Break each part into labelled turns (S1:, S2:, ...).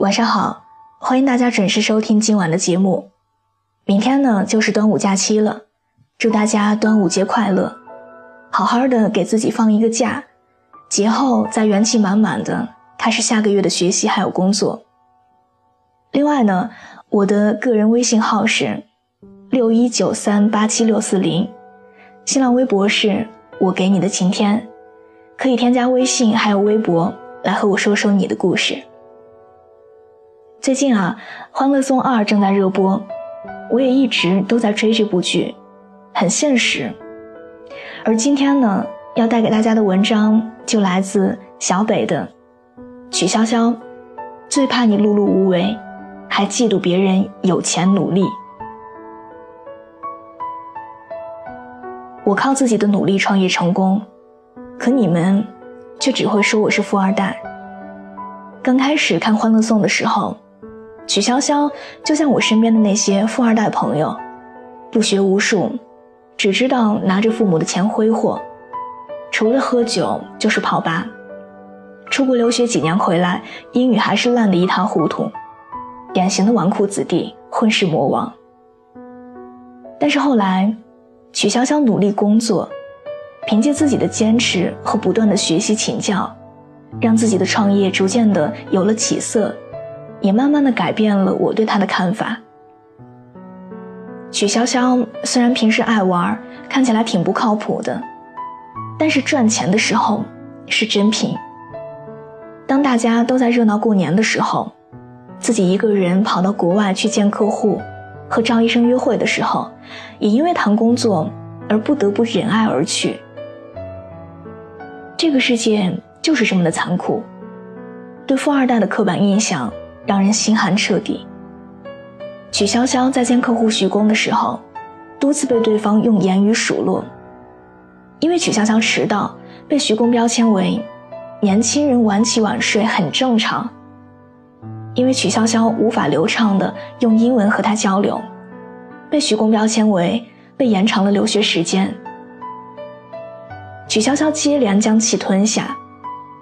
S1: 晚上好，欢迎大家准时收听今晚的节目。明天呢就是端午假期了，祝大家端午节快乐，好好的给自己放一个假，节后再元气满满的开始下个月的学习还有工作。另外呢，我的个人微信号是六一九三八七六四零，新浪微博是我给你的晴天，可以添加微信还有微博来和我说说你的故事。最近啊，《欢乐颂二》正在热播，我也一直都在追这部剧，很现实。而今天呢，要带给大家的文章就来自小北的《曲筱绡》，最怕你碌碌无为，还嫉妒别人有钱努力。我靠自己的努力创业成功，可你们却只会说我是富二代。刚开始看《欢乐颂》的时候。曲筱绡就像我身边的那些富二代朋友，不学无术，只知道拿着父母的钱挥霍，除了喝酒就是泡吧。出国留学几年回来，英语还是烂得一塌糊涂，典型的纨绔子弟，混世魔王。但是后来，曲筱绡努力工作，凭借自己的坚持和不断的学习请教，让自己的创业逐渐的有了起色。也慢慢的改变了我对他的看法。曲筱绡虽然平时爱玩，看起来挺不靠谱的，但是赚钱的时候是真品。当大家都在热闹过年的时候，自己一个人跑到国外去见客户，和张医生约会的时候，也因为谈工作而不得不忍爱而去。这个世界就是这么的残酷，对富二代的刻板印象。让人心寒彻底。曲筱绡在见客户徐工的时候，多次被对方用言语数落。因为曲筱绡迟到，被徐工标签为年轻人晚起晚睡很正常。因为曲筱绡无法流畅的用英文和他交流，被徐工标签为被延长了留学时间。曲筱绡接连将气吞下，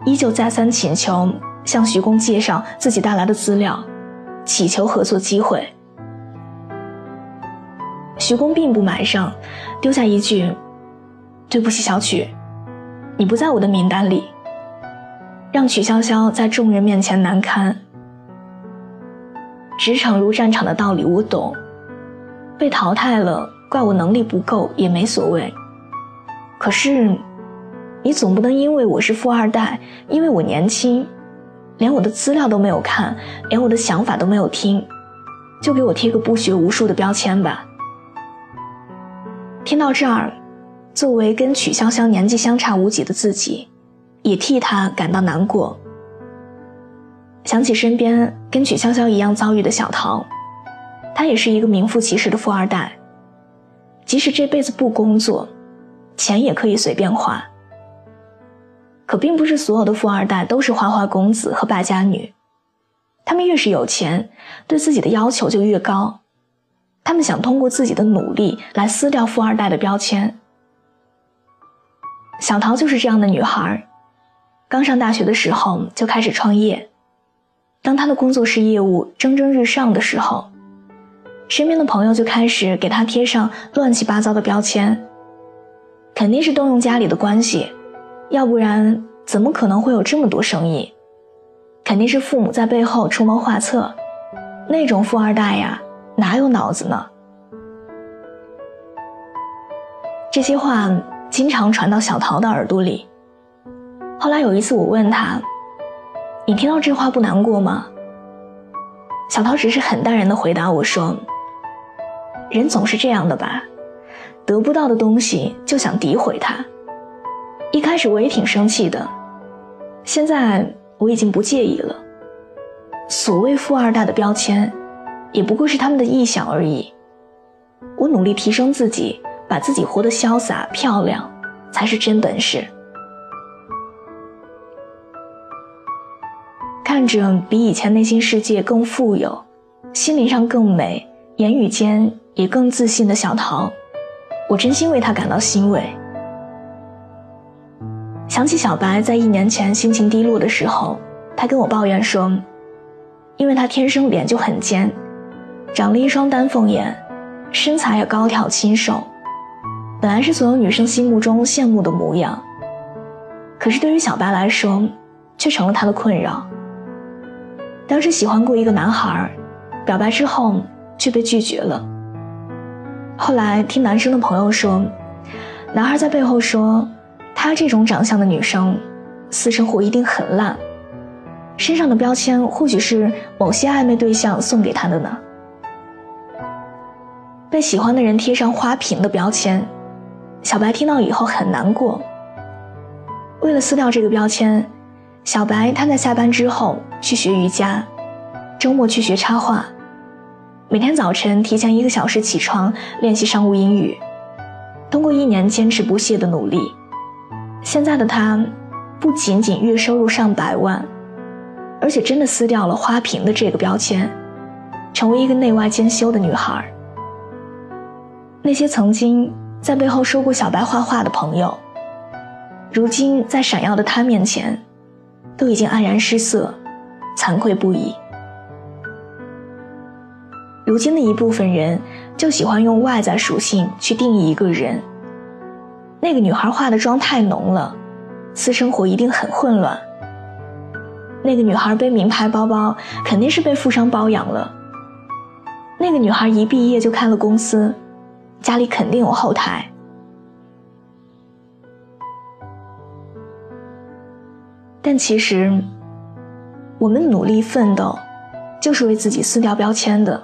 S1: 依旧再三请求。向徐工介绍自己带来的资料，祈求合作机会。徐工并不买账，丢下一句：“对不起，小曲，你不在我的名单里。”让曲筱绡在众人面前难堪。职场如战场的道理我懂，被淘汰了，怪我能力不够也没所谓。可是，你总不能因为我是富二代，因为我年轻。连我的资料都没有看，连我的想法都没有听，就给我贴个不学无术的标签吧。听到这儿，作为跟曲筱绡年纪相差无几的自己，也替她感到难过。想起身边跟曲筱绡一样遭遇的小桃，她也是一个名副其实的富二代，即使这辈子不工作，钱也可以随便花。可并不是所有的富二代都是花花公子和败家女，他们越是有钱，对自己的要求就越高，他们想通过自己的努力来撕掉富二代的标签。小桃就是这样的女孩，刚上大学的时候就开始创业，当她的工作室业务蒸蒸日上的时候，身边的朋友就开始给她贴上乱七八糟的标签，肯定是动用家里的关系。要不然，怎么可能会有这么多生意？肯定是父母在背后出谋划策。那种富二代呀，哪有脑子呢？这些话经常传到小桃的耳朵里。后来有一次，我问他：“你听到这话不难过吗？”小桃只是很淡然的回答我说：“人总是这样的吧，得不到的东西就想诋毁他。”一开始我也挺生气的，现在我已经不介意了。所谓富二代的标签，也不过是他们的臆想而已。我努力提升自己，把自己活得潇洒漂亮，才是真本事。看着比以前内心世界更富有，心灵上更美，言语间也更自信的小桃，我真心为她感到欣慰。想起小白在一年前心情低落的时候，他跟我抱怨说：“因为他天生脸就很尖，长了一双丹凤眼，身材也高挑清瘦，本来是所有女生心目中羡慕的模样。可是对于小白来说，却成了他的困扰。当时喜欢过一个男孩，表白之后却被拒绝了。后来听男生的朋友说，男孩在背后说，她这种长相的女生，私生活一定很烂，身上的标签或许是某些暧昧对象送给她的呢。被喜欢的人贴上花瓶的标签，小白听到以后很难过。为了撕掉这个标签，小白他在下班之后去学瑜伽，周末去学插画，每天早晨提前一个小时起床练习商务英语。通过一年坚持不懈的努力，现在的他不仅仅月收入上百万，而且真的撕掉了花瓶的这个标签，成为一个内外兼修的女孩。那些曾经在背后说过小白坏话的朋友。如今在闪耀的他面前，都已经黯然失色，惭愧不已。如今的一部分人就喜欢用外在属性去定义一个人。那个女孩化的妆太浓了，私生活一定很混乱。那个女孩背名牌包包，肯定是被富商包养了。那个女孩一毕业就开了公司，家里肯定有后台。但其实，我们努力奋斗，就是为自己撕掉标签的。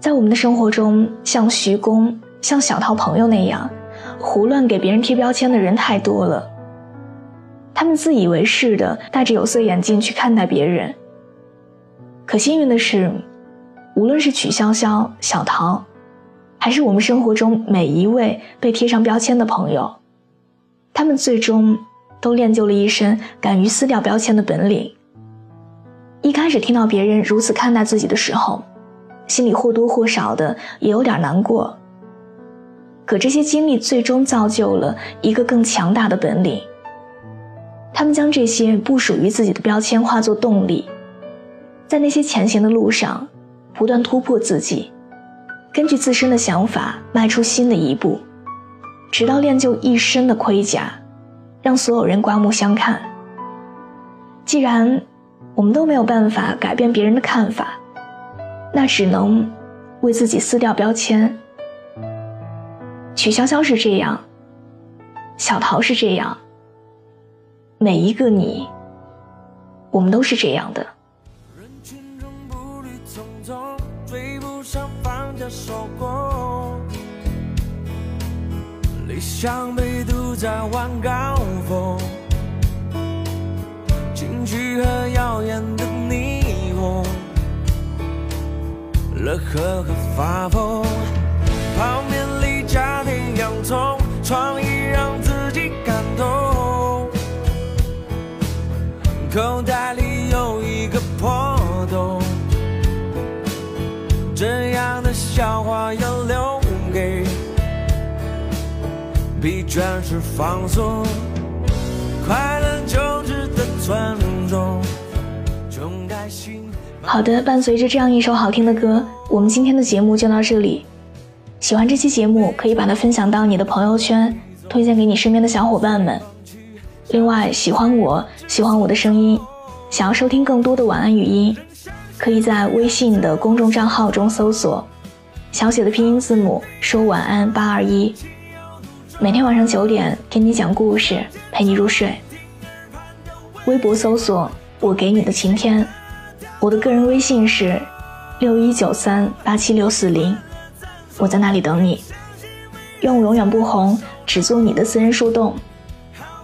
S1: 在我们的生活中，像徐工、像小桃朋友那样，胡乱给别人贴标签的人太多了。他们自以为是的戴着有色眼镜去看待别人。可幸运的是，无论是曲潇潇、小桃，还是我们生活中每一位被贴上标签的朋友，他们最终。都练就了一身敢于撕掉标签的本领。一开始听到别人如此看待自己的时候，心里或多或少的也有点难过。可这些经历最终造就了一个更强大的本领。他们将这些不属于自己的标签化作动力，在那些前行的路上，不断突破自己，根据自身的想法迈出新的一步，直到练就一身的盔甲。让所有人刮目相看。既然我们都没有办法改变别人的看法，那只能为自己撕掉标签。曲潇潇是这样，小桃是这样，每一个你，我们都是这样的。
S2: 人群中步履匆匆，追不上放假收工
S1: 理想被堵在晚高峰，京剧和耀眼的霓虹，乐呵和发疯，口袋里有一个破洞，这样的笑话要留给。疲倦是放松，快乐就值得尊重。好的，伴随着这样一首好听的歌，我们今天的节目就到这里。喜欢这期节目，可以把它分享到你的朋友圈，推荐给你身边的小伙伴们。另外，喜欢我喜欢我的声音，想要收听更多的晚安语音，可以在微信的公众账号中搜索小写的拼音字母说晚安八二一。每天晚上九点给你讲故事，陪你入睡。微博搜索“我给你的晴天”，我的个人微信是六一九三八七六四零，我在那里等你。愿我永远不红，只做你的私人树洞。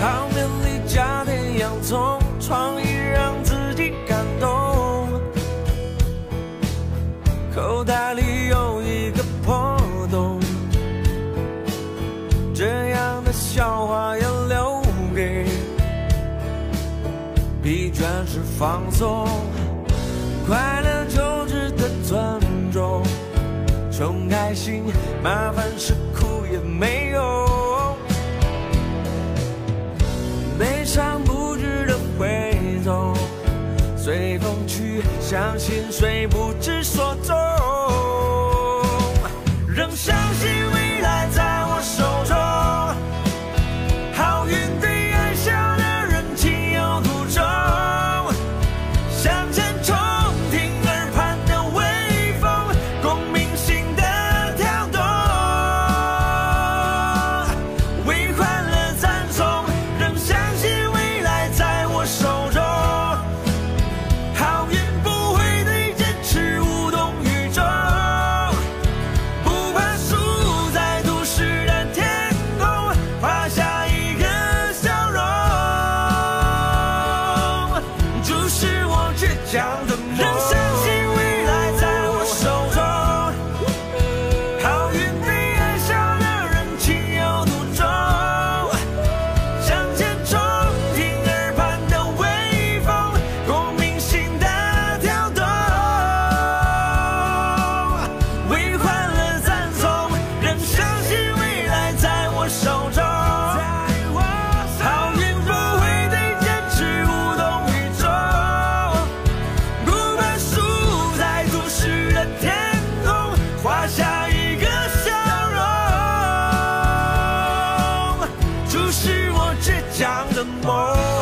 S1: 泡面里加点洋葱，创意让自己感动。
S2: 口袋里有一个破洞，这样的笑话要留给疲倦时放松。快乐就值得尊重，穷开心，麻烦是苦也没用。像心碎不知所踪。the more